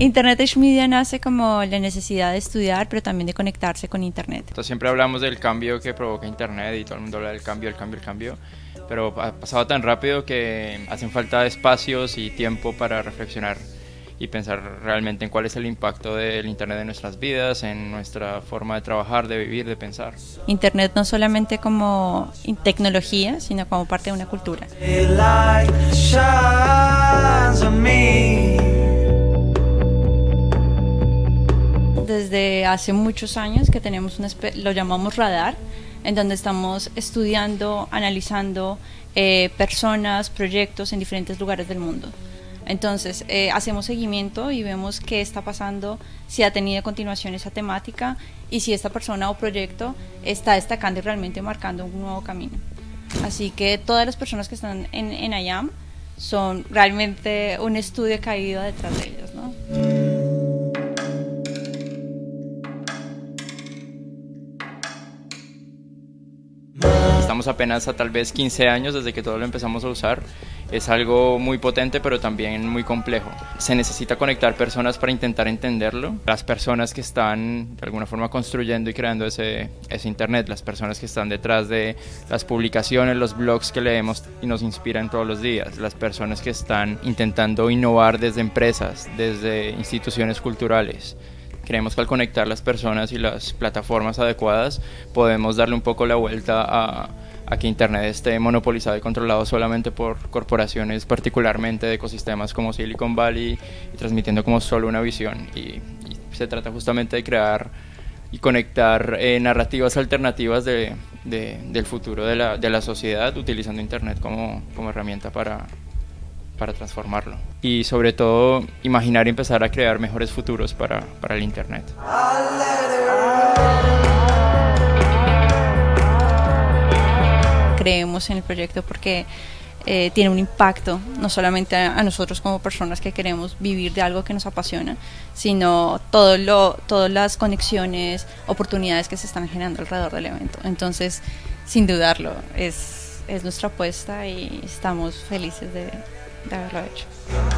Internet Age Media nace como la necesidad de estudiar, pero también de conectarse con Internet. Entonces, siempre hablamos del cambio que provoca Internet y todo el mundo habla del cambio, el cambio, el cambio, pero ha pasado tan rápido que hacen falta espacios y tiempo para reflexionar y pensar realmente en cuál es el impacto del Internet en nuestras vidas, en nuestra forma de trabajar, de vivir, de pensar. Internet no solamente como tecnología, sino como parte de una cultura. Desde hace muchos años que tenemos un, lo llamamos radar, en donde estamos estudiando, analizando eh, personas, proyectos en diferentes lugares del mundo. Entonces, eh, hacemos seguimiento y vemos qué está pasando, si ha tenido continuación esa temática y si esta persona o proyecto está destacando y realmente marcando un nuevo camino. Así que todas las personas que están en, en IAM son realmente un estudio ido detrás de ellos. Estamos apenas a tal vez 15 años desde que todo lo empezamos a usar. Es algo muy potente pero también muy complejo. Se necesita conectar personas para intentar entenderlo. Las personas que están de alguna forma construyendo y creando ese, ese Internet, las personas que están detrás de las publicaciones, los blogs que leemos y nos inspiran todos los días, las personas que están intentando innovar desde empresas, desde instituciones culturales. Creemos que al conectar las personas y las plataformas adecuadas podemos darle un poco la vuelta a, a que Internet esté monopolizado y controlado solamente por corporaciones, particularmente de ecosistemas como Silicon Valley, y transmitiendo como solo una visión. Y, se trata justamente de crear y conectar eh, narrativas alternativas de, del futuro de la, de la, sociedad utilizando Internet como, como herramienta para, para transformarlo. Y sobre todo, imaginar y empezar a crear mejores futuros para, para el Internet. creemos en el proyecto porque eh, tiene un impacto, no solamente a, nosotros como personas que queremos vivir de algo que nos apasiona, sino todo lo, todas las conexiones, oportunidades que se están generando alrededor del evento. Entonces, sin dudarlo, es, es nuestra apuesta y estamos felices de, da loja.